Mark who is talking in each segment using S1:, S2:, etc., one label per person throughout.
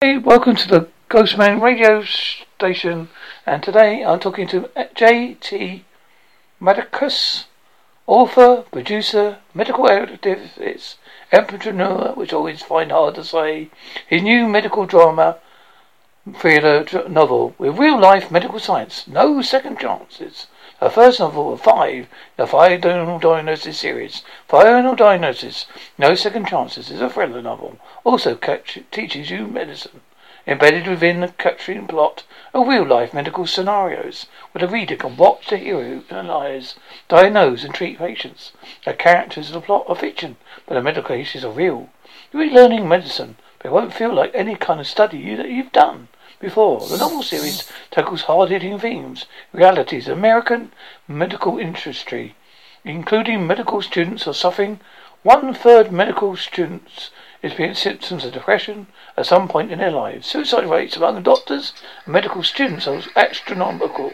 S1: Hey, welcome to the Ghostman radio station, and today I'm talking to J.T. Madicus, author, producer, medical activist, entrepreneur, which I always find hard to say. His new medical drama thriller novel with real life medical science, no second chances. Her first novel of five, the Five Final Diagnosis series. Final Diagnosis, No Second Chances is a thriller novel. Also catch, teaches you medicine. Embedded within the capturing plot of real life medical scenarios, where the reader can watch the hero analyze, diagnose, and treat patients. The characters of the plot are fiction, but the medical cases are real. You'll be learning medicine, but it won't feel like any kind of study that you've done before. The novel series tackles hard-hitting themes, realities American medical industry, including medical students are suffering. One-third medical students experience symptoms of depression at some point in their lives. Suicide rates among doctors and medical students are astronomical.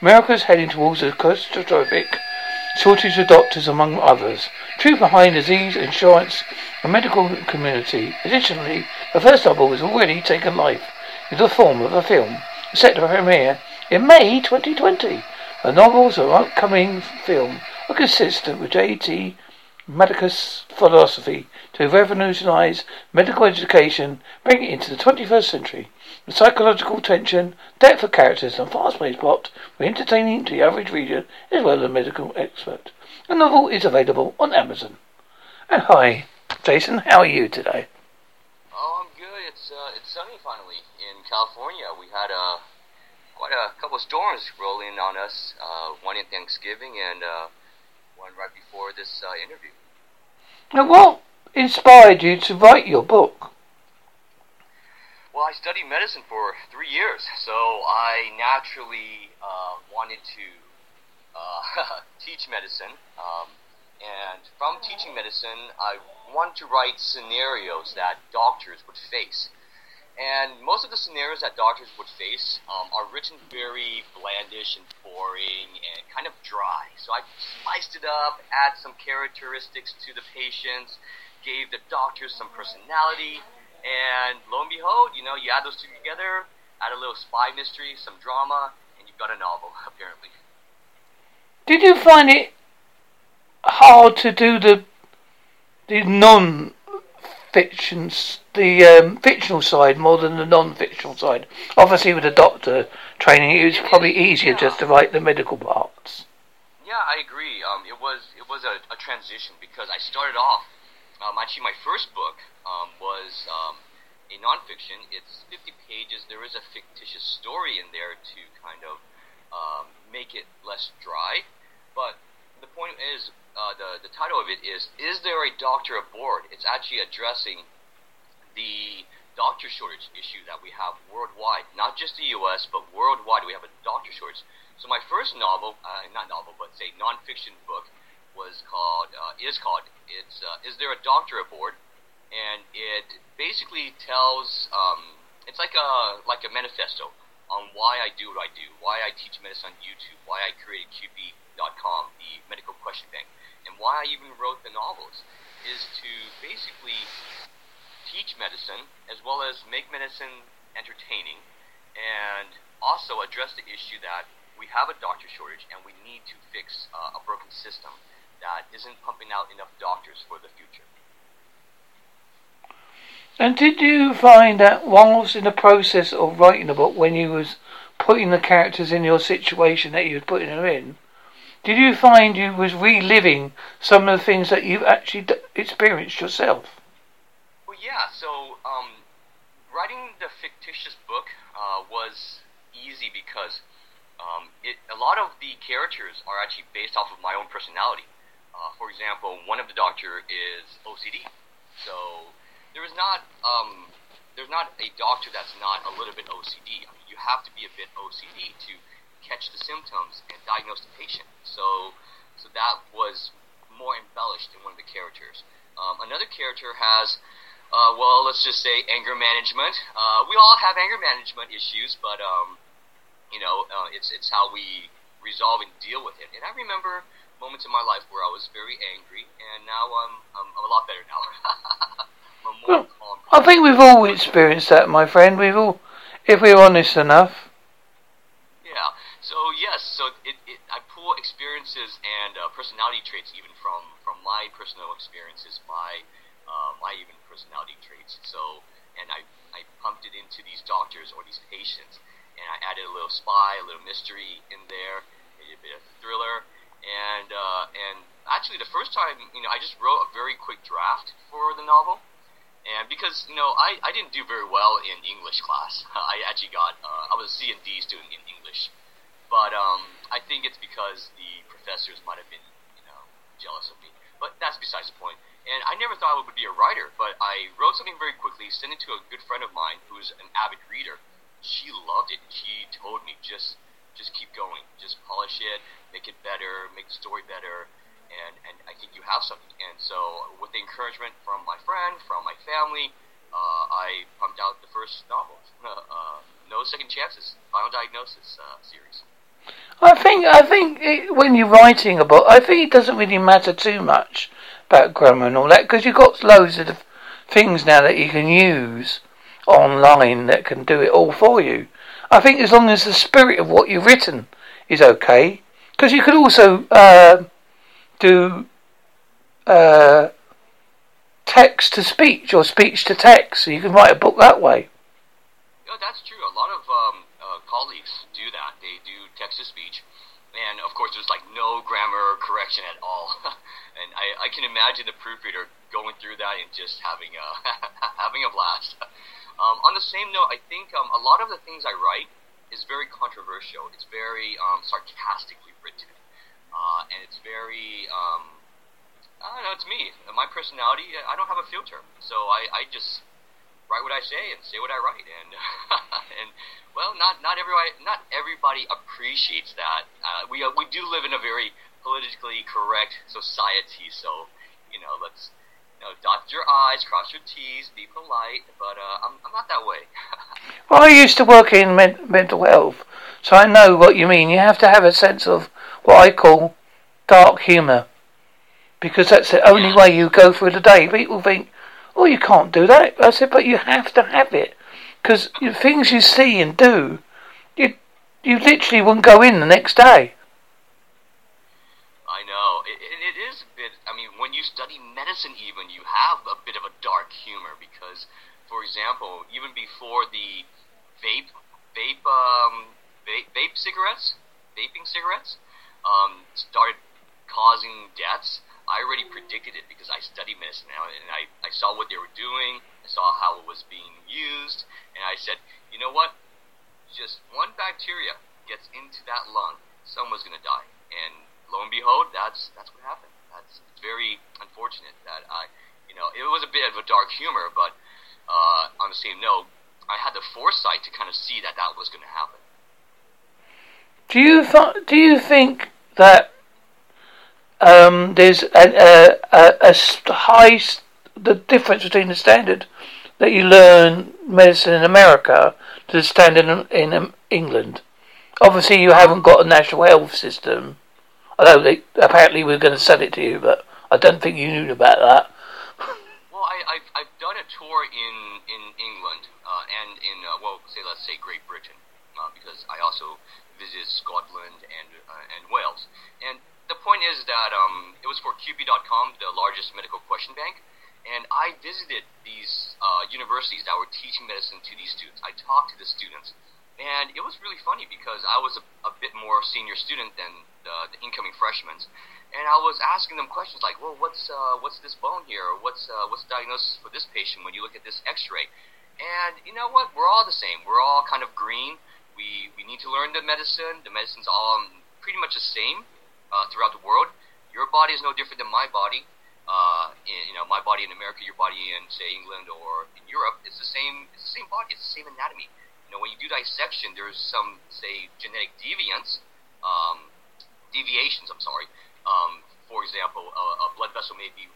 S1: America is heading towards a catastrophic shortage of doctors among others. Truth behind disease, insurance, and medical community. Additionally, the first novel has already taken life in the form of a film, set to premiere in May 2020. The novels of upcoming film are consistent with J.T. Madicus' philosophy to revolutionize medical education, bring it into the 21st century. The psychological tension, depth of characters, and fast-paced plot were entertaining to the average reader as well as a medical expert. The novel is available on Amazon. And hi, Jason, how are you today?
S2: Oh, I'm good. It's uh, it's sunny finally in California. We had a quite a couple of storms roll in on us. Uh, one in Thanksgiving and uh, one right before this uh, interview.
S1: Now, what inspired you to write your book?
S2: Well, I studied medicine for three years, so I naturally uh, wanted to uh, teach medicine. Um, and from teaching medicine, I wanted to write scenarios that doctors would face. And most of the scenarios that doctors would face um, are written very blandish and boring and kind of dry. So I spiced it up, add some characteristics to the patients, gave the doctors some personality, and lo and behold, you know, you add those two together, add a little spy mystery, some drama, and you've got a novel, apparently.
S1: Did you find it hard to do the the non fictions, the um, fictional side more than the non-fictional side. Obviously, with the doctor training, it was probably easier
S2: yeah.
S1: just to write the medical parts.
S2: Yeah, I agree. Um, it was it was a, a transition because I started off. Um, actually, my first book um, was um, a nonfiction. It's 50 pages. There is a fictitious story in there to kind of um, make it less dry. But the point is, uh, the the title of it is "Is there a doctor aboard?" It's actually addressing the doctor shortage issue that we have worldwide, not just the U.S. but worldwide. We have a doctor shortage. So my first novel, uh, not novel, but say nonfiction book, was called uh, is called it's uh, "Is there a doctor aboard?" and it basically tells um, it's like a like a manifesto on why I do what I do, why I teach medicine on YouTube, why I created QB.com, the medical question bank and why I even wrote the novels is to basically teach medicine as well as make medicine entertaining and also address the issue that we have a doctor shortage and we need to fix uh, a broken system that isn't pumping out enough doctors for the future.
S1: And did you find that whilst in the process of writing the book, when you was putting the characters in your situation that you was putting them in, did you find you was reliving some of the things that you've actually d- experienced yourself?
S2: Well, yeah. So, um, writing the fictitious book uh, was easy because um, it, a lot of the characters are actually based off of my own personality. Uh, for example, one of the doctor is OCD, so there is not um, there's not a doctor that's not a little bit OCD. I mean, you have to be a bit OCD to catch the symptoms and diagnose the patient. So, so that was more embellished in one of the characters. Um, another character has, uh, well, let's just say anger management. Uh, we all have anger management issues, but um, you know, uh, it's it's how we resolve and deal with it. And I remember moments in my life where I was very angry, and now I'm I'm, I'm a lot better now. a more
S1: Well,
S2: calm.
S1: I think we've all experienced that, my friend. We've all, if we're honest enough.
S2: So yes, so it, it I pull experiences and uh, personality traits even from from my personal experiences, my uh, my even personality traits. So and I I pumped it into these doctors or these patients, and I added a little spy, a little mystery in there, a bit of thriller, and uh, and actually the first time you know I just wrote a very quick draft for the novel. And because you know I, I didn't do very well in English class, I actually got uh, I was a C and D student in English, but um, I think it's because the professors might have been, you know, jealous of me. But that's besides the point. And I never thought I would be a writer, but I wrote something very quickly, sent it to a good friend of mine who's an avid reader. She loved it. She told me just just keep going, just polish it, make it better, make the story better, and and I think you have something. And so with the encouragement from my friend, from my family, uh, I pumped out the first novel, uh, No Second Chances, Final Diagnosis uh, series.
S1: I think I think it, when you're writing a book, I think it doesn't really matter too much about grammar and all that because you've got loads of things now that you can use online that can do it all for you. I think as long as the spirit of what you've written is okay, because you could also uh, do uh, text to speech or speech to text, so you can write a book that way.
S2: Yeah, that's true. A lot of um, colleagues do that. They do text to speech, and of course, there's like no grammar correction at all. and I, I can imagine the proofreader going through that and just having a having a blast. Um, on the same note, I think um, a lot of the things I write is very controversial. It's very um, sarcastically written, uh, and it's very um, I don't know. It's me, my personality. I don't have a filter, so I, I just write what I say and say what I write, and and well, not not everybody not everybody appreciates that. Uh, we uh, we do live in a very politically correct society, so you know, let's you know, dot your I's, cross your T's, be polite. But uh, I'm I'm not that way.
S1: Well, I used to work in men- mental health, so I know what you mean. You have to have a sense of what I call dark humour, because that's the only way you go through the day. People think, "Oh, you can't do that." I said, "But you have to have it, because things you see and do, you you literally wouldn't go in the next day."
S2: I know it, it, it is a bit. I mean, when you study medicine, even you have a bit of a dark humor because, for example, even before the vape vape um, vape, vape cigarettes, vaping cigarettes, um, started causing deaths. I already predicted it because I study medicine now, and I, I saw what they were doing. I saw how it was being used, and I said, you know what? Just one bacteria gets into that lung, someone's gonna die. And lo and behold, that's that's what happened. That's very unfortunate that I, you know, it was a bit of a dark humor, but uh, on the same note, I had the foresight to kind of see that that was going to happen.
S1: Do you th- do you think that um, there's a high s- the difference between the standard that you learn medicine in America to the standard in, in um, England? Obviously, you haven't got a national health system. Although they, apparently we're going to sell it to you, but I don't think you knew about that.
S2: Well, I, I've, I've done a tour in in England uh, and in uh, well, say let's say Great Britain, uh, because I also visited Scotland and uh, and Wales. And the point is that um, it was for QB.com, the largest medical question bank, and I visited these uh, universities that were teaching medicine to these students. I talked to the students, and it was really funny because I was a, a bit more senior student than the, the incoming freshmen, and I was asking them questions like, "Well, what's uh, what's this bone here? Or what's uh, what's the diagnosis for this patient when you look at this X-ray?" And you know what? We're all the same. We're all kind of green. We we need to learn the medicine. The medicine's all um, pretty much the same uh, throughout the world. Your body is no different than my body. Uh, in, you know, my body in America, your body in say England or in Europe, it's the same. It's the same body. It's the same anatomy. You know, when you do dissection, there's some say genetic deviance, um, deviations. I'm sorry. Um, for example, a, a blood vessel may be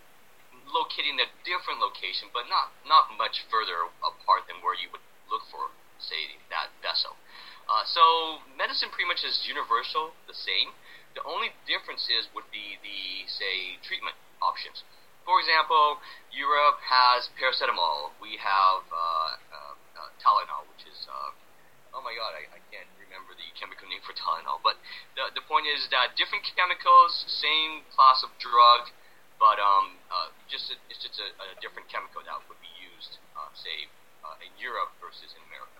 S2: located in a different location, but not not much further apart than where you would look for, say, that vessel. Uh, so medicine pretty much is universal, the same. The only differences would be the say treatment options. for example, Europe has paracetamol. We have uh, uh, uh, Tylenol, which is uh, oh my god, I, I can't remember the chemical name for Tylenol. But the the point is that different chemicals, same class of drug, but um, uh, just a, it's just a, a different chemical that would be used, uh, say, in Europe versus in America.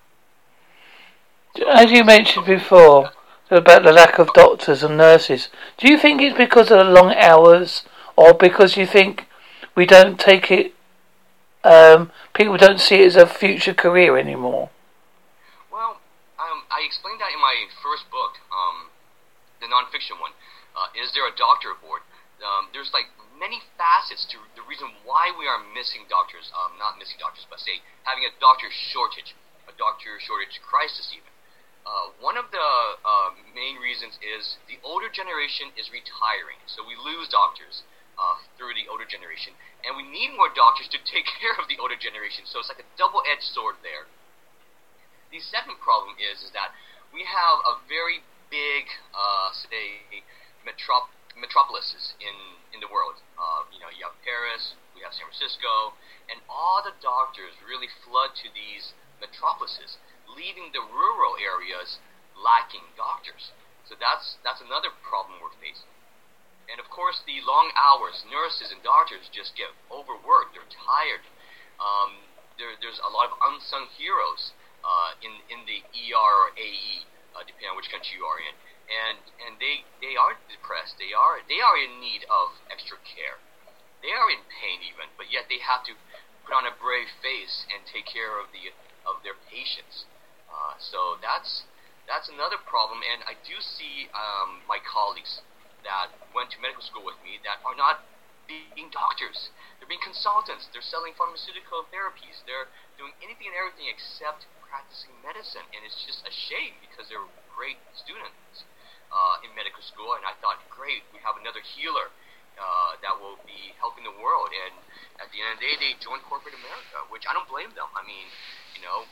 S1: As you mentioned before about the lack of doctors and nurses, do you think it's because of the long hours, or because you think we don't take it, um, people don't see it as a future career anymore?
S2: Well, um, I explained that in my first book, um, the nonfiction one. Uh, is there a doctor board? Um, there's like many facets to the reason why we are missing doctors. Um, not missing doctors, but say having a doctor shortage, a doctor shortage crisis even. Uh, one of the uh, main reasons is the older generation is retiring, so we lose doctors uh, through the older generation, and we need more doctors to take care of the older generation. So it's like a double-edged sword there. The second problem is is that we have a very big, uh, say, metrop- metropolises in in the world. Uh, you know, you have Paris, we have San Francisco, and all the doctors really flood to these metropolises leaving the rural areas lacking doctors. So that's that's another problem we're facing. And of course, the long hours, nurses and doctors just get overworked. They're tired. Um, there, there's a lot of unsung heroes uh, in in the ER or AE, uh, depending on which country you are in, and and they they are depressed. They are they are in need of extra care. They are in pain even, but yet they have to put on a brave face and take care of the of their patients. Uh, so that's that's another problem, and I do see um, my colleagues that went to medical school with me that are not being doctors. They're being consultants. They're selling pharmaceutical therapies. They're doing anything and everything except practicing medicine, and it's just a shame because they're great students uh, in medical school. And I thought, great, we have another healer uh, that will be helping the world. And at the end of the day, they joined corporate America, which I don't blame them. I mean, you know,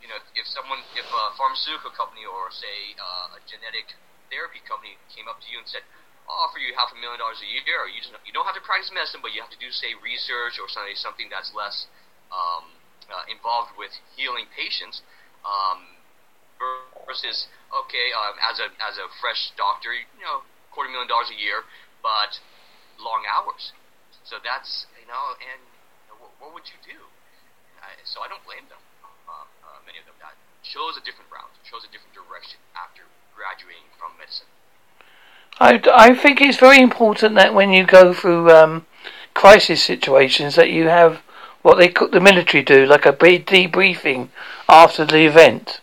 S2: you know, if someone, if a pharmaceutical company or say uh, a genetic therapy company came up to you and said, I'll offer you half a million dollars a year, or you just, you don't have to practice medicine, but you have to do say research or something something that's less um, uh, involved with healing patients. Um, versus okay, um, as a as a fresh doctor, you know, quarter million dollars a year, but long hours. So that's you know, and what, what would you do? I, so I don't blame them many of them that chose a different route, chose a different direction after graduating from medicine.
S1: I, I think it's very important that when you go through um, crisis situations that you have what they the military do, like a debriefing after the event.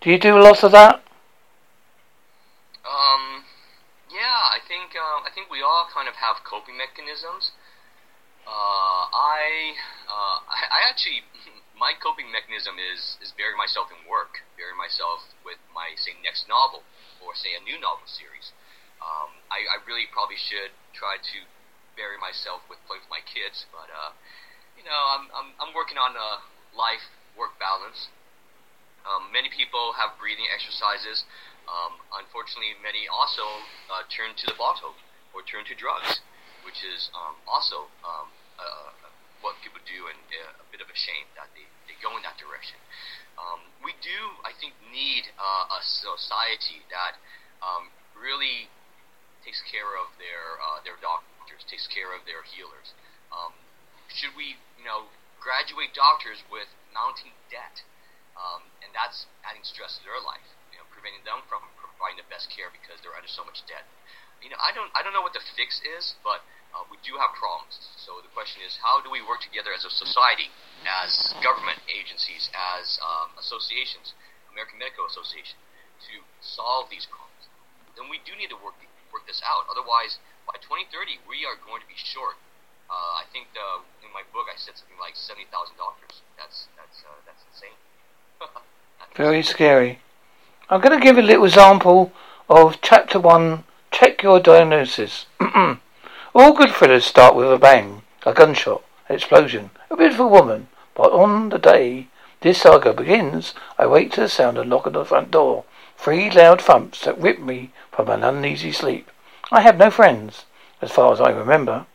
S1: Do you do a lot of that?
S2: Um, yeah, I think uh, I think we all kind of have coping mechanisms. Uh, I, uh, I I actually my coping mechanism is is bury myself in work, bury myself with my say next novel or say a new novel series. Um, I, I really probably should try to bury myself with playing with my kids, but uh, you know I'm I'm, I'm working on a life work balance. Um, many people have breathing exercises. Um, unfortunately, many also uh, turn to the bottle or turn to drugs, which is um, also um, a, what people do, and uh, a bit of a shame that they, they go in that direction. Um, we do, I think, need uh, a society that um, really takes care of their uh, their doctors, takes care of their healers. Um, should we, you know, graduate doctors with mounting debt, um, and that's adding stress to their life, you know, preventing them from providing the best care because they're under so much debt. You know, I don't I don't know what the fix is, but uh, we do have problems. So the question is, how do we work together as a society, as government agencies, as um, associations, American Medical Association, to solve these problems? Then we do need to work work this out. Otherwise, by 2030, we are going to be short. Uh, I think the, in my book I said something like seventy thousand doctors. That's that's uh, that's insane.
S1: Very scary. I'm going to give a little example of chapter one. Check your diagnosis. All good thrillers start with a bang, a gunshot, an explosion, a beautiful woman. But on the day this saga begins, I wake to the sound of knock on the front door. Three loud thumps that rip me from an uneasy sleep. I have no friends, as far as I remember.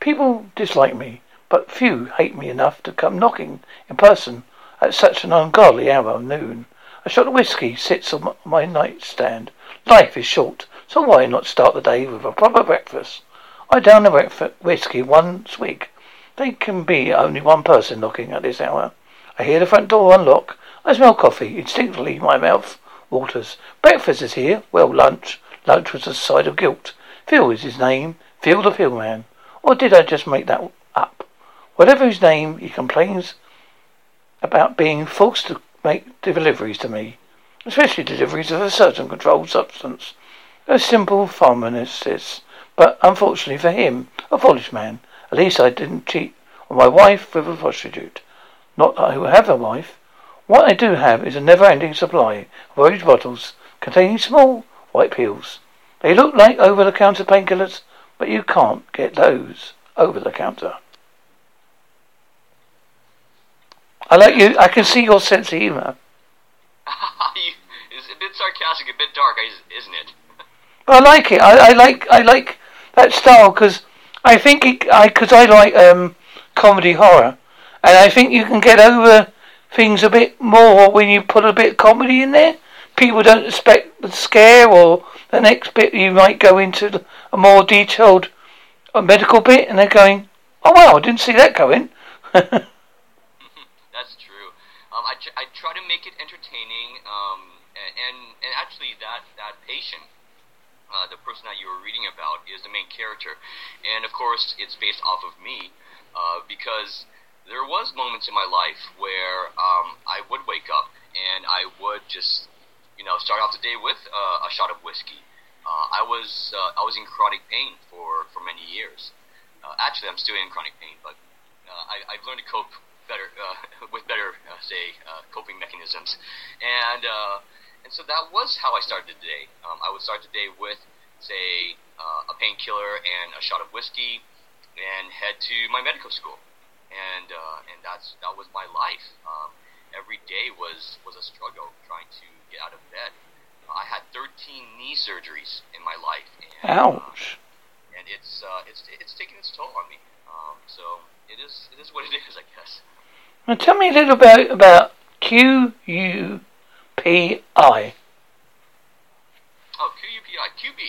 S1: People dislike me, but few hate me enough to come knocking in person at such an ungodly hour of noon. A shot of whiskey sits on my nightstand. Life is short, so why not start the day with a proper breakfast? I down the whiskey one swig. There can be only one person knocking at this hour. I hear the front door unlock. I smell coffee. Instinctively, my mouth waters. Breakfast is here. Well, lunch. Lunch was a side of guilt. Phil is his name. Phil the Phil man. Or did I just make that up? Whatever his name, he complains about being forced to make deliveries to me, especially deliveries of a certain controlled substance. A simple pharmacist, but unfortunately for him, a foolish man. At least I didn't cheat on my wife with a prostitute. Not that I have a wife. What I do have is a never-ending supply of orange bottles containing small white pills. They look like over-the-counter painkillers, but you can't get those over the counter. I like you. I can see your sense of humour.
S2: it's a bit sarcastic, a bit dark, isn't it?
S1: but I like it. I, I like. I like that style because I think it. I because I like um, comedy horror, and I think you can get over things a bit more when you put a bit of comedy in there. People don't expect the scare, or the next bit you might go into a more detailed a medical bit, and they're going, "Oh wow, I didn't see that going."
S2: That's true. Um, I, I try to make it entertaining, um, and and actually that that patient, uh, the person that you were reading about, is the main character, and of course it's based off of me, uh, because there was moments in my life where um, I would wake up and I would just, you know, start off the day with uh, a shot of whiskey. Uh, I was uh, I was in chronic pain for, for many years. Actually, I'm still in chronic pain, but I, I've learned to cope better uh, with better, uh, say, uh, coping mechanisms, and uh, and so that was how I started the day. Um, I would start the day with, say, uh, a painkiller and a shot of whiskey, and head to my medical school, and uh, and that's that was my life. Um, every day was was a struggle trying to get out of bed. I had 13 knee surgeries in my life.
S1: And, Ouch.
S2: Uh, and it's uh, it's it's taking its toll on me. Um, so it is it is what it is, I guess.
S1: Now tell me a little bit about QUPI.
S2: Oh, QUPI, QB.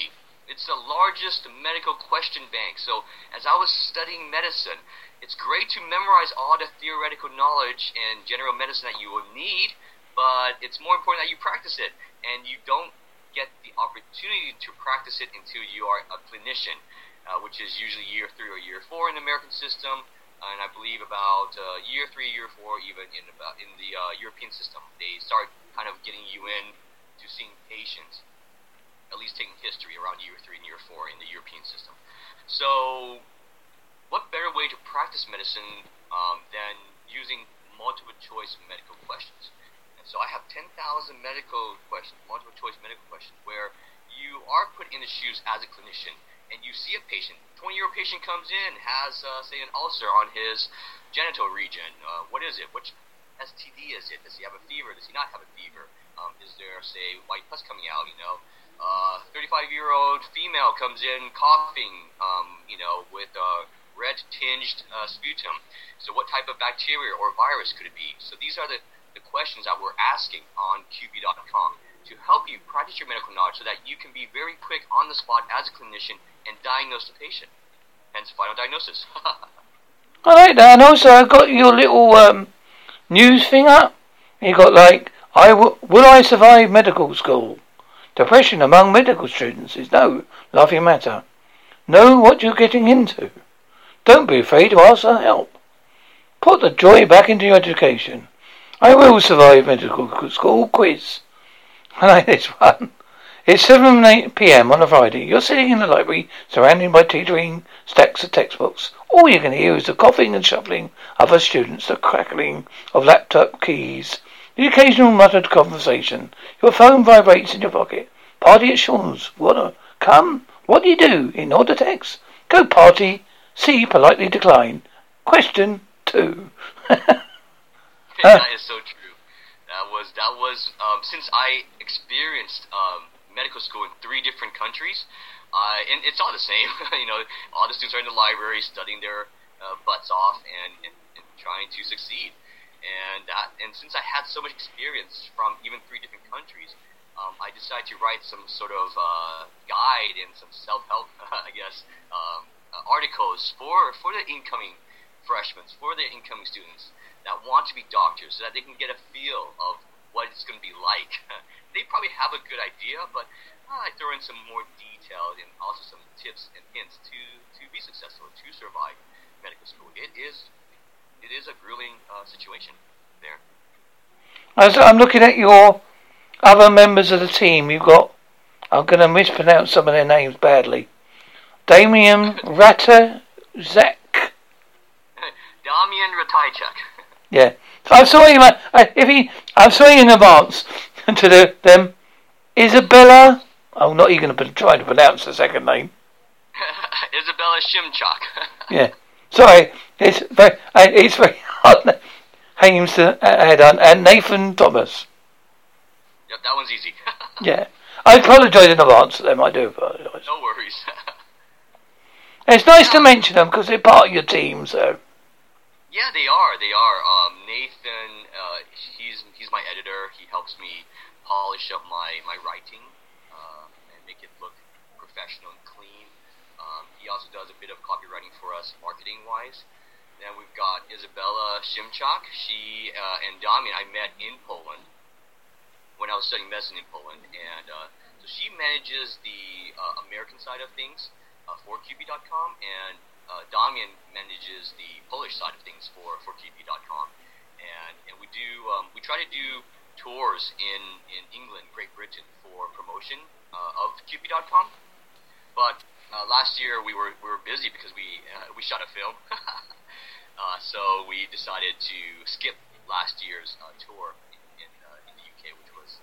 S2: It's the largest medical question bank. So as I was studying medicine, it's great to memorize all the theoretical knowledge and general medicine that you will need, but it's more important that you practice it and you don't get the opportunity to practice it until you are a clinician, uh, which is usually year three or year four in the American system, and I believe about uh, year three, year four, even in about in the uh, European system, they start kind of getting you in to seeing patients, at least taking history around year three and year four in the European system. So, what better way to practice medicine um, than using multiple choice medical questions? And So I have 10,000 medical questions, multiple choice medical questions, where you are put in the shoes as a clinician and you see a patient. 20 year old patient comes in, has, uh, say, an ulcer on his genital region. Uh, what is it? Which STD is it? Does he have a fever? Does he not have a fever? Um, is there, say, white pus coming out? You know, 35 uh, year old female comes in coughing, um, you know, with uh, red tinged uh, sputum. So, what type of bacteria or virus could it be? So, these are the the questions that we're asking on QB.com to help you practice your medical knowledge so that you can be very quick on the spot as a clinician and diagnose the patient. Hence, final diagnosis.
S1: All right, and also I've got your little um, news thing up. You got like, I w- will I survive medical school? Depression among medical students is no laughing matter. Know what you're getting into. Don't be afraid to ask for help. Put the joy back into your education. I will survive medical school quiz. I like this one. It's 7 p.m. on a Friday. You're sitting in the library, surrounded by teetering stacks of textbooks. All you can hear is the coughing and shuffling of other students, the crackling of laptop keys, the occasional muttered conversation. Your phone vibrates in your pocket. Party at Sean's. Wanna come? What do you do? Ignore the text. Go party. C. Politely decline. Question two.
S2: that is so true. That was that was um, since I experienced um, medical school in three different countries. uh, and it's all the same. you know, all the students are in the library studying their uh, butts off and, and, and trying to succeed. And that, and since I had so much experience from even three different countries, um, I decided to write some sort of uh, guide and some self-help, I guess, um, uh, articles for for the incoming freshmen, for the incoming students that want to be doctors, so that they can get a feel of what it's going to be like. they probably have a good idea, but uh, I throw in some more detail and also some tips and hints to to be successful, to survive medical school. It is it is a grueling uh, situation there.
S1: As I'm looking at your other members of the team, you've got. I'm going to mispronounce some of their names badly. Damian Ratazek.
S2: Damian Ratajczak.
S1: Yeah, I'm sorry, man. If he, I'm sorry in advance to the, them. Isabella. I'm not even going to try to pronounce the second name.
S2: Isabella Shimchak.
S1: yeah. Sorry, it's very, it's very hard names to add on. And Nathan Thomas.
S2: Yep, that one's easy.
S1: yeah. I apologise in advance to them, I do apologise.
S2: No worries.
S1: it's nice to mention them because they're part of your team, so.
S2: Yeah, they are. They are. Um, Nathan, uh, he's he's my editor. He helps me polish up my my writing uh, and make it look professional and clean. Um, he also does a bit of copywriting for us, marketing wise. Then we've got Isabella Shimchak. She uh, and Damian I met in Poland when I was studying medicine in Poland, and uh, so she manages the uh, American side of things uh, for QB.com, and uh, Damian manages the Polish side of things for for QB.com, and and we do um, we try to do tours in in England, Great Britain for promotion uh, of QB.com, but uh, last year we were we were busy because we uh, we shot a film, uh, so we decided to skip last year's uh, tour in in, uh, in the UK, which was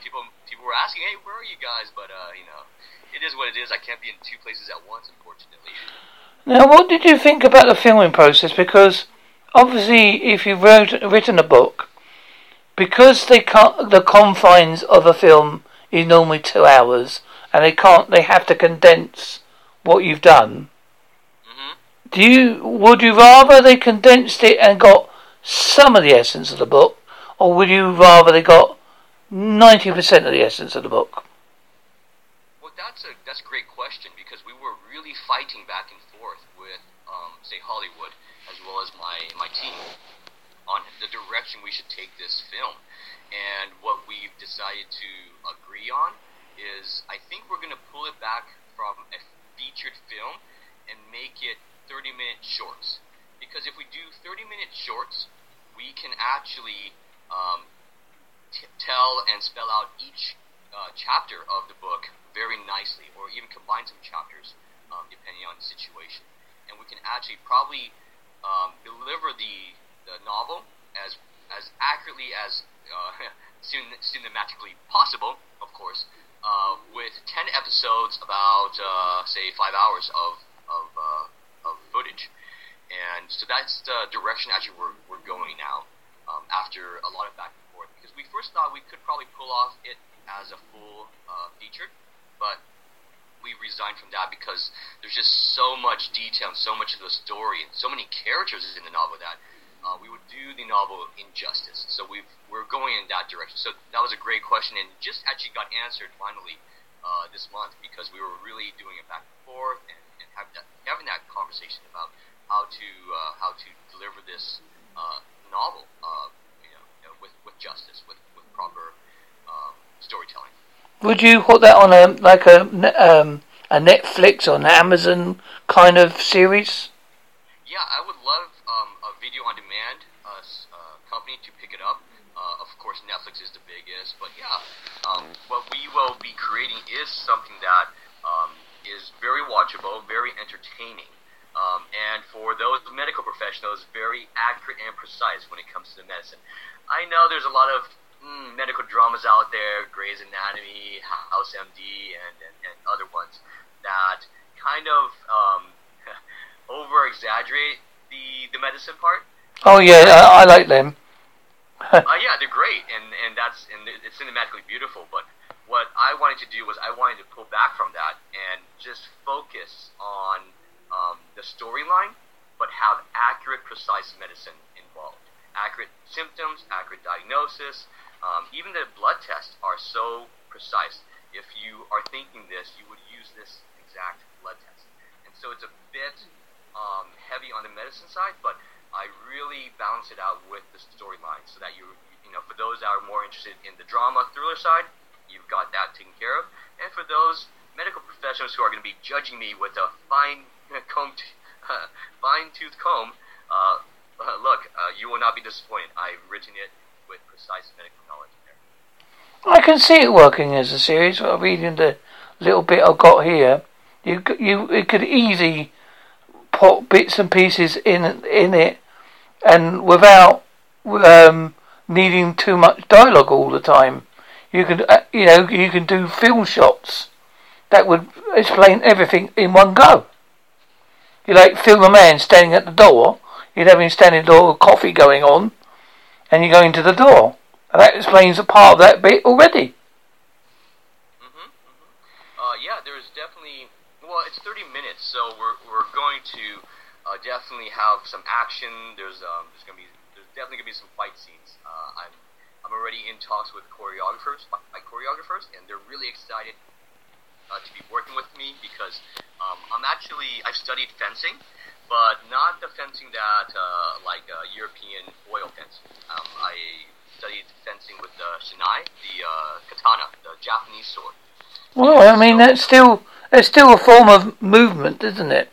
S2: people people were asking, hey, where are you guys? But you know, it is what it is. I can't be in two places at once, unfortunately.
S1: Now, what did you think about the filming process? Because obviously, if you've wrote, written a book, because they can't, the confines of a film is normally two hours, and they can't, they have to condense what you've done.
S2: Mm-hmm.
S1: Do you would you rather they condensed it and got some of the essence of the book, or would you rather they got ninety percent of the essence of the book?
S2: Well, that's a that's a great question because fighting back and forth with, um, say, Hollywood as well as my my team on the direction we should take this film. And what we've decided to agree on is I think we're going to pull it back from a featured film and make it 30 minute shorts. Because if we do 30 minute shorts, we can actually um, t- tell and spell out each uh, chapter of the book very nicely, or even combine some chapters um, depending on the situation. And we can actually probably um, deliver the, the novel as as accurately as uh, cinematically possible, of course, uh, with 10 episodes, about, uh, say, five hours of, of, uh, of footage. And so that's the direction actually we're, we're going now, um, after a lot of back and forth. Because we first thought we could probably pull off it as a full uh, feature, but we resigned from that because there's just so much detail and so much of the story and so many characters in the novel that uh, we would do the novel injustice. So we've, we're going in that direction. So that was a great question and just actually got answered finally uh, this month because we were really doing it back and forth and, and have that, having that conversation about how to uh, how to deliver this uh, novel, uh, you know, you know, with with justice, with with proper um, storytelling.
S1: Would you put that on a like a um, a Netflix or an Amazon kind of series?
S2: Yeah, I would love um, a video on demand uh, uh, company to pick it up. Uh, of course, Netflix is the biggest, but yeah, um, what we will be creating is something that um, is very watchable, very entertaining, um, and for those medical professionals, very accurate and precise when it comes to the medicine. I know there's a lot of mm, medical dramas out there, Grey's Anatomy, House MD, and, and, and other ones that kind of um, over exaggerate the the medicine part.
S1: Oh yeah, I, I like them.
S2: uh, yeah, they're great, and and that's and it's cinematically beautiful. But what I wanted to do was I wanted to pull back from that and just focus on um, the storyline, but have accurate, precise medicine involved. Accurate symptoms, accurate diagnosis. Um, even the blood tests are so precise. If you are thinking this, you would use this exact blood test. And so it's a bit um, heavy on the medicine side, but I really balance it out with the storyline so that you, you know, for those that are more interested in the drama thriller side, you've got that taken care of. And for those medical professionals who are going to be judging me with a fine comb, uh, fine tooth comb, uh, look, uh, you will not be disappointed. I've written it with precise medical knowledge there.
S1: I can see it working as a series. I'm Reading the little bit I've got here, you you it could easily put bits and pieces in in it, and without um, needing too much dialogue all the time. You can uh, you know you can do film shots that would explain everything in one go. You like film a man standing at the door. You'd have him standing at the door with coffee going on, and you go into the door. And that explains a part of that bit already.
S2: Mm-hmm, mm-hmm. Uh, yeah, there's definitely well, it's 30 minutes, so we're, we're going to uh, definitely have some action. There's um, there's gonna be there's definitely gonna be some fight scenes. Uh, I'm I'm already in talks with choreographers, fight choreographers, and they're really excited uh, to be working with me because um, I'm actually I've studied fencing, but not the fencing that uh, like uh, European foil fence. Um, I studied fencing with the shinai, the uh, katana, the Japanese sword.
S1: Well, I mean that's still it's still a form of movement, isn't it?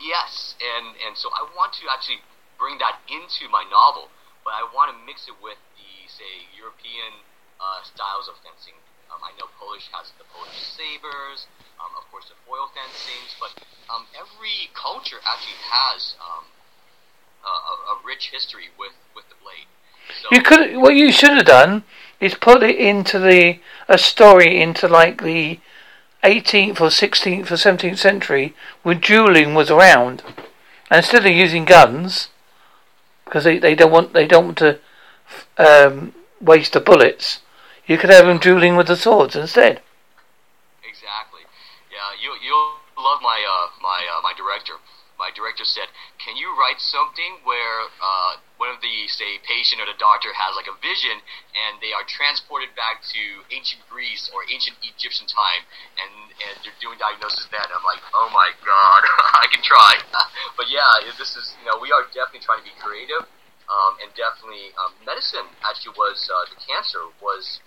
S2: Yes, and and so I want to actually bring that into my novel, but I want to mix it with the say European uh, styles of fencing. Um, I know Polish has the Polish sabers, um, of course the foil fencings, but um, every culture actually has um, a, a, rich history with, with the blade.
S1: So, you could what you should have done is put it into the a story into like the 18th or 16th or 17th century when dueling was around. And instead of using guns, because they, they don't want they don't want to um, waste the bullets, you could have them dueling with the swords instead.
S2: Exactly. Yeah, you you'll love my uh, my uh, my director my director said, "Can you write something where uh, one of the say patient or the doctor has like a vision and they are transported back to ancient Greece or ancient Egyptian time and and they're doing diagnosis then?" I'm like, "Oh my god, I can try." but yeah, this is you know we are definitely trying to be creative um, and definitely um, medicine actually was uh, the cancer was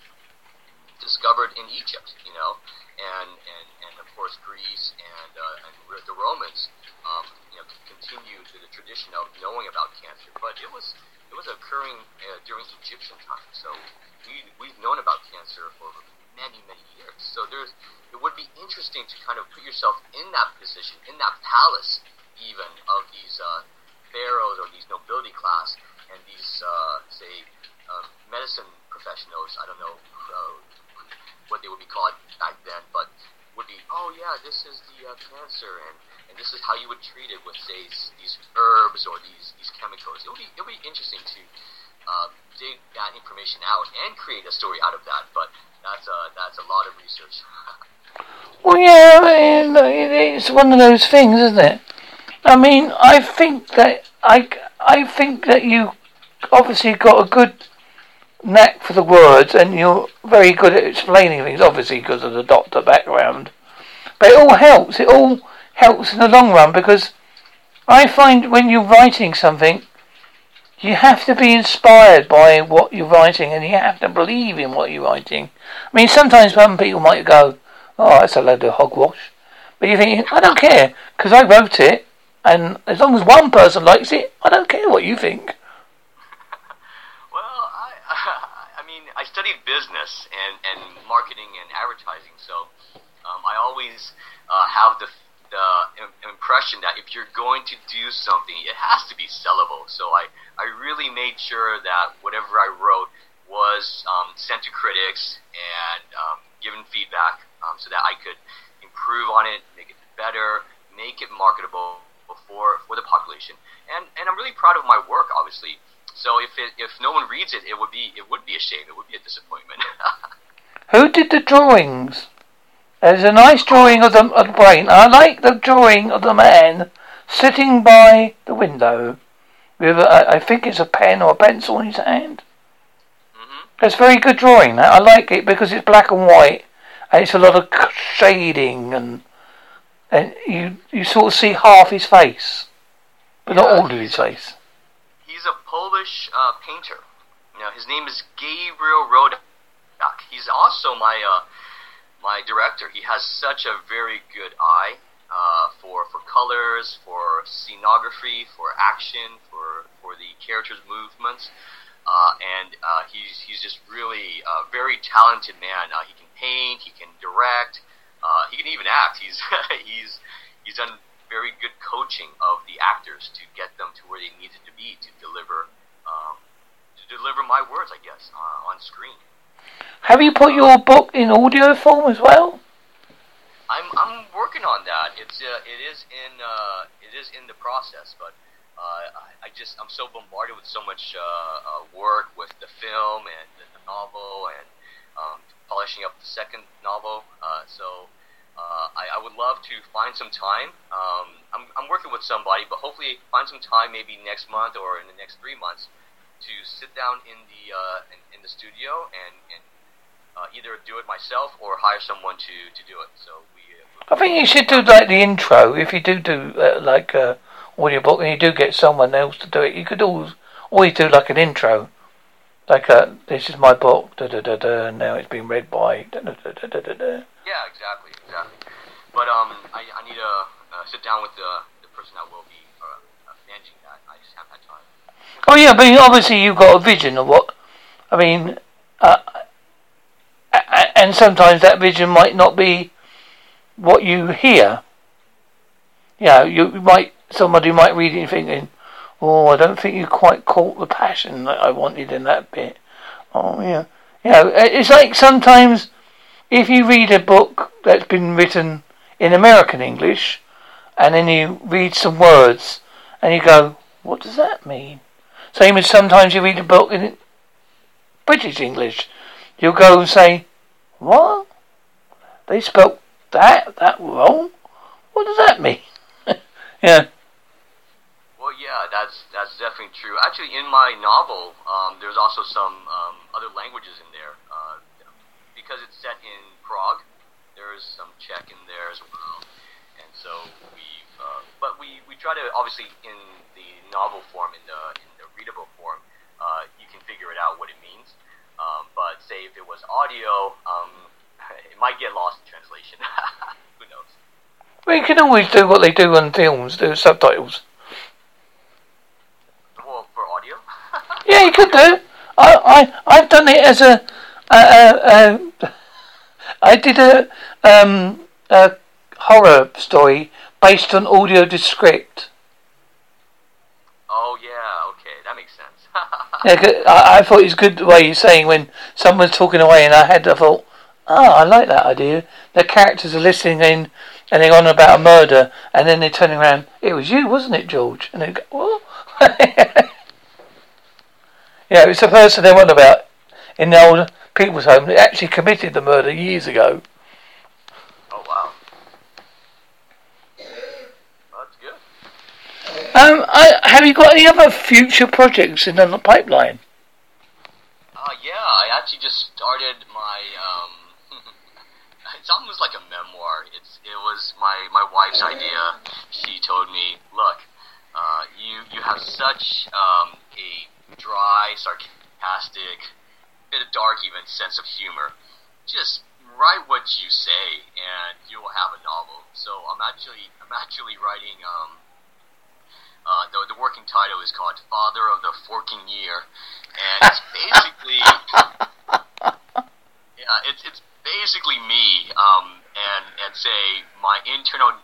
S2: discovered in Egypt, you know, and and and of course Greece and uh, and the Romans um, you know, continue to the tradition of knowing about cancer, but it was it was occurring uh, during Egyptian times. So we we've known about cancer for many many years. So there's it would be interesting to kind of put yourself in that position, in that palace, even of these uh, pharaohs or these nobility class and these uh, say uh, medicine professionals. I don't know uh, what they would be called back then, but would be oh yeah, this is the uh, cancer and and this is how you would treat it with, say, these herbs or these these chemicals. It'll be it'll be interesting to uh, dig that information out and create a story out of that. But that's a that's a lot of research.
S1: well, yeah, it's one of those things, isn't it? I mean, I think that I I think that you obviously got a good knack for the words, and you're very good at explaining things. Obviously, because of the doctor background, but it all helps. It all helps in the long run because I find when you're writing something, you have to be inspired by what you're writing and you have to believe in what you're writing. I mean, sometimes some people might go, oh, that's a load of hogwash. But you think, I don't care because I wrote it and as long as one person likes it, I don't care what you think.
S2: well, I, I studied business and, and marketing and advertising, so um, I always uh, have the the impression that if you're going to do something, it has to be sellable. So I, I really made sure that whatever I wrote was um, sent to critics and um, given feedback um, so that I could improve on it, make it better, make it marketable for, for the population. And, and I'm really proud of my work, obviously. So if it, if no one reads it, it would be it would be a shame. It would be a disappointment.
S1: Who did the drawings? There's a nice drawing of the, of the brain. I like the drawing of the man sitting by the window with, a, I think it's a pen or a pencil in his hand.
S2: hmm
S1: It's very good drawing. I like it because it's black and white, and it's a lot of shading, and and you you sort of see half his face, but not all of his face.
S2: He's a Polish uh, painter. You know, his name is Gabriel Rodak. He's also my uh, my director. He has such a very good eye uh, for for colors, for scenography, for action, for for the characters' movements. Uh, and uh, he's he's just really a very talented man. Uh, he can paint, he can direct, he can even act. He's he's he's done very good coaching of the actors to get them to where they needed to be to deliver um, to deliver my words, I guess, uh, on screen.
S1: Have you put your book in audio form as well?
S2: I'm I'm working on that. It's uh, it is in uh, it is in the process, but uh, I, I just I'm so bombarded with so much uh, uh, work with the film and the, the novel and um, polishing up the second novel. Uh, so uh, I, I would love to find some time. Um, I'm I'm working with somebody, but hopefully find some time maybe next month or in the next three months to sit down in the uh, in, in the studio and and uh, either do it myself or hire someone to, to do it. So we. Uh,
S1: I think you should do like the intro. If you do do uh, like audio book and you do get someone else to do it, you could always always do like an intro, like this is my book. Da da da da. Now it's been read by. Da, da, da, da, da, da.
S2: Yeah, exactly, exactly. But um, I, I need to uh, sit down with the, the person that will be uh, uh, managing that. I just haven't had time.
S1: Oh yeah, but obviously you've got a vision of what. I mean, uh, and sometimes that vision might not be what you hear. You know, you might somebody might read it thinking, "Oh, I don't think you quite caught the passion that I wanted in that bit." Oh yeah, you know, it's like sometimes if you read a book that's been written in American English, and then you read some words, and you go, "What does that mean?" Same as sometimes you read a book in British English, you'll go and say, "What? They spelt that that wrong? What does that mean?" yeah.
S2: Well, yeah, that's that's definitely true. Actually, in my novel, um, there's also some um, other languages in there uh, because it's set in Prague. There's some Czech in there as well, and so we've. Uh, but we, we try to obviously in the novel form, in the in the readable form, uh, you can figure it out what it means. Um, but say if it was audio, um, it might get lost in translation. Who knows?
S1: Well, you can always do what they do on films, do subtitles.
S2: Well, for audio.
S1: Yeah, you could do. I, I, I've done it as a, a, a, a I did a, um, a horror story based on audio descript.
S2: oh yeah, okay, that makes sense.
S1: Yeah, I, I thought it was good the way you're saying when someone's talking away, and I had I thought, oh, I like that idea. The characters are listening in, and they're on about a murder, and then they're turning around. It was you, wasn't it, George? And they go, what? yeah, it was the person they were on about in the old people's home that actually committed the murder years ago.
S2: Oh wow. That's good.
S1: Um, I, have you got any other future projects in the pipeline?
S2: Uh, yeah, I actually just started my. Um, it's almost like a memoir. It's it was my my wife's idea. She told me, look, uh, you you have such um, a dry, sarcastic, bit of dark even sense of humor. Just write what you say, and you will have a novel. So I'm actually I'm actually writing. Um, uh, the, the working title is called Father of the Forking Year, and it's basically yeah, it's it's basically me um, and and say my internal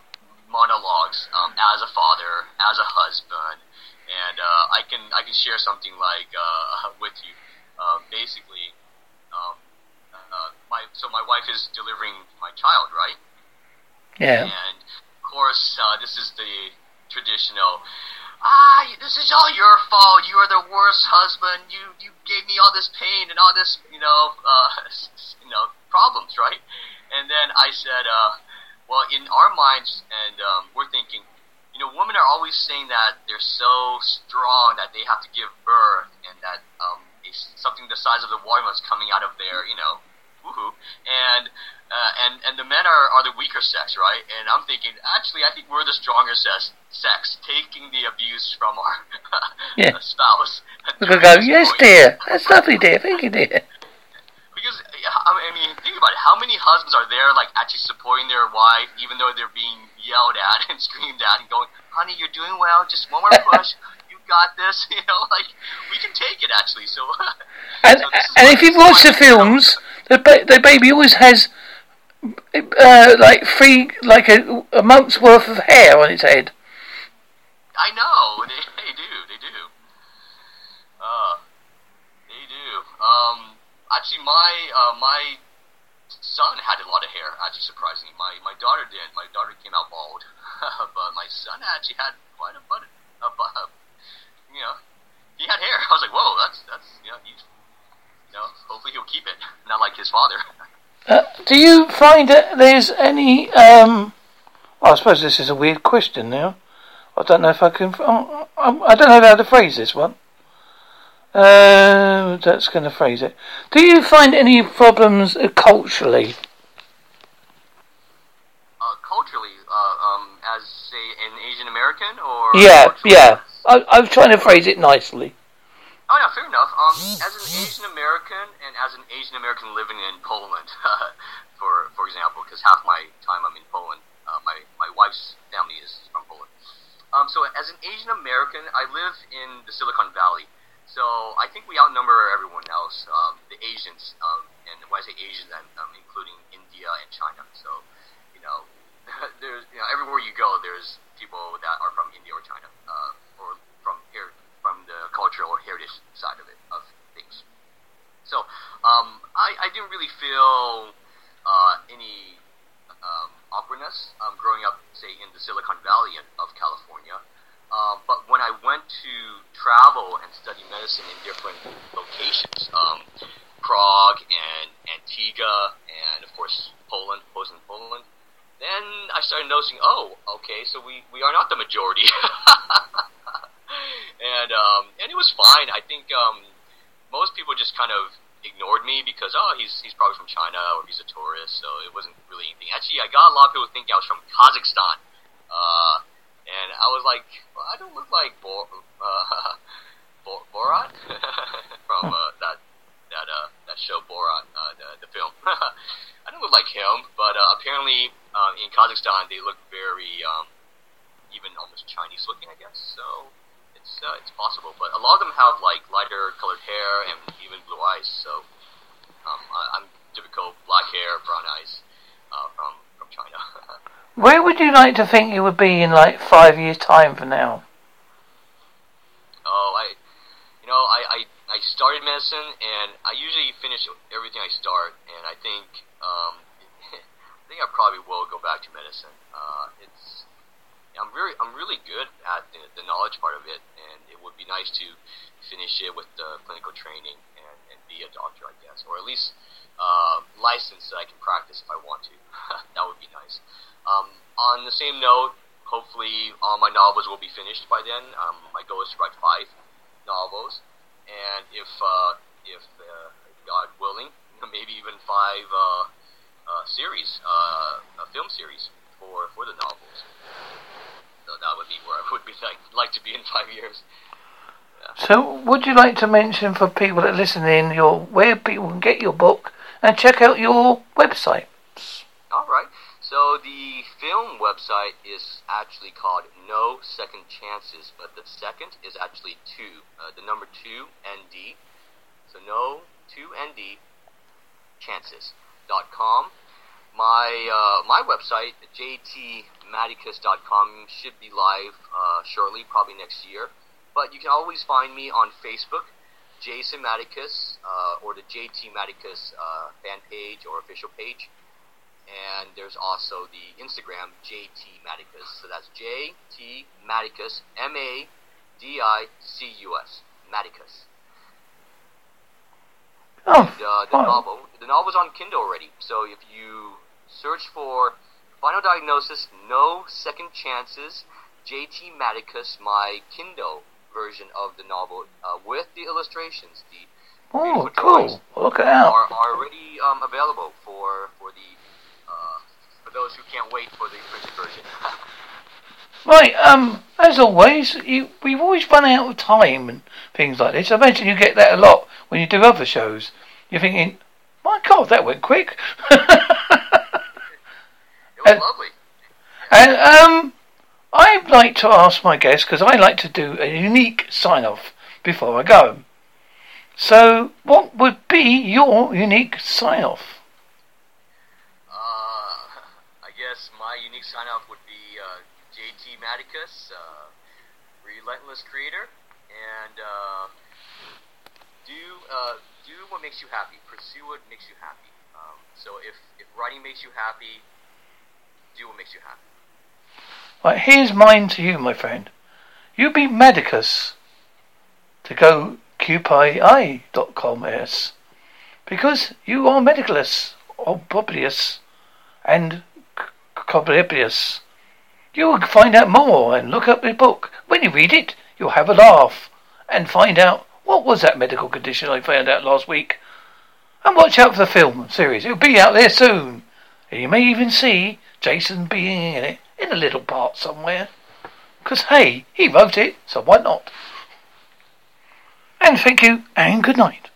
S2: monologues um, as a father, as a husband, and uh, I can I can share something like uh, with you. Uh, basically, um, uh, my so my wife is delivering my child, right?
S1: Yeah.
S2: And of course, uh, this is the traditional. ah, this is all your fault. You are the worst husband. You you gave me all this pain and all this, you know, uh, you know, problems, right? And then I said, uh, well, in our minds, and um, we're thinking, you know, women are always saying that they're so strong that they have to give birth, and that um, something the size of the watermelon is coming out of their, you know, woohoo, and uh, and and the men are, are the weaker sex, right? And I'm thinking, actually, I think we're the stronger sex, sex taking the abuse from our yeah. spouse.
S1: We go, yes, point. dear, that's lovely, dear, thank you, dear.
S2: Because I mean, think about it. How many husbands are there, like actually supporting their wife, even though they're being yelled at and screamed at, and going, "Honey, you're doing well. Just one more push." Got this, you know, like we can take it actually. So,
S1: and, so and if you've watched the films, the ba- the baby always has uh, like three, like a, a month's worth of hair on its head.
S2: I know they, they do, they do. Uh, they do. Um, actually, my uh, my son had a lot of hair. Actually, surprisingly, my my daughter did. My daughter came out bald, but my son actually had quite a bit. Of, uh, you know, he had hair. I was like, whoa, that's that's you know, he's, you know, hopefully he'll keep it, not like his father.
S1: Uh, do you find that there's any? Um, well, I suppose this is a weird question now. I don't know if I can. Um, um, I don't know how to phrase this one. Uh, that's going to phrase it. Do you find any problems uh, culturally?
S2: Uh, culturally, uh, um, as say an Asian American, or
S1: yeah, yeah. I, I was trying to phrase it nicely.
S2: Oh yeah, fair enough. Um, as an Asian American and as an Asian American living in Poland, for for example, because half my time I'm in Poland, uh, my my wife's family is from Poland. Um, so as an Asian American, I live in the Silicon Valley. So I think we outnumber everyone else, um, the Asians, um, and when I say Asians, I'm, I'm including India and China. So you know, there's you know everywhere you go, there's people that are from India or China, uh, or from here from the cultural or heritage side of it of things. So um, I, I didn't really feel uh, any um, awkwardness um, growing up, say, in the Silicon Valley of California. Um, but when I went to travel and study medicine in different locations, um, Prague and Antigua, and of course Poland, Poland, Poland, then I started noticing, oh, okay, so we, we are not the majority. and um, and it was fine. I think um, most people just kind of ignored me because oh he's he's probably from China or he's a tourist, so it wasn't really anything. Actually, I got a lot of people thinking I was from Kazakhstan, uh, and I was like, well, I don't look like Bor- uh, Borat from uh, that that uh, that show Borat, uh, the the film. I don't look like him, but uh, apparently uh, in Kazakhstan they look very um, even almost Chinese looking, I guess. So it's uh, it's possible, but a lot of them have like lighter colored hair and even blue eyes. So um, I, am typical black hair, brown eyes uh, from from China.
S1: Where would you like to think you would be in like five years' time from now?
S2: Oh, I, you know, I, I, I started medicine, and I usually finish everything I start, and I think, um, I think I probably will go back to medicine. Uh, it's I'm very I'm really good at the, the knowledge part of it, and it would be nice to finish it with the clinical training and, and be a doctor, I guess, or at least uh, licensed that I can practice if I want to. that would be nice. Um, on the same note, hopefully all my novels will be finished by then. Um, my goal is to write five novels, and if uh, if uh, God willing, maybe even five uh, uh, series, uh, a film series for for the novels. So that would be where I would be like like to be in five years.
S1: Yeah. So, would you like to mention for people that listen in your where people can get your book and check out your website?
S2: All right. So the film website is actually called No Second Chances, but the second is actually two, uh, the number two ND. So no two ND chances dot com. My uh, my website jtmadicus.com should be live uh, shortly, probably next year. But you can always find me on Facebook, Jason Madicus, uh, or the JT Madicus uh, fan page or official page. And there's also the Instagram JT Madicus. So that's JT Madicus, M A D I C U S. Madicus.
S1: Oh,
S2: And, uh, the novel, the novel's on Kindle already. So if you search for Final Diagnosis, No Second Chances, J.T. Madicus, my Kindle version of the novel uh, with the illustrations, the
S1: oh, cool. Look out.
S2: are, are already um, available for for the uh, for those who can't wait for the printed version.
S1: Right, um, as always, you, we've always run out of time and things like this. I imagine you get that a lot when you do other shows. You're thinking, my God, that went quick.
S2: It was
S1: Uh,
S2: lovely.
S1: and, um, I'd like to ask my guests, because I like to do a unique sign off before I go. So, what would be your unique sign off?
S2: Uh, I guess my unique sign off would be uh, JT Madicus, uh, relentless creator, and uh, do uh, do what makes you happy. Pursue what makes you happy. Um, so if if writing makes you happy, do what makes you happy.
S1: Here's mine to you, my friend. You be Medicus to go qpi.com because you are medicalist or Publius and Coblibius. You will find out more and look up the book. When you read it, you'll have a laugh and find out what was that medical condition I found out last week. And watch out for the film series. It'll be out there soon. And you may even see Jason being in it in a little part somewhere. Because, hey, he wrote it, so why not? And thank you, and good night.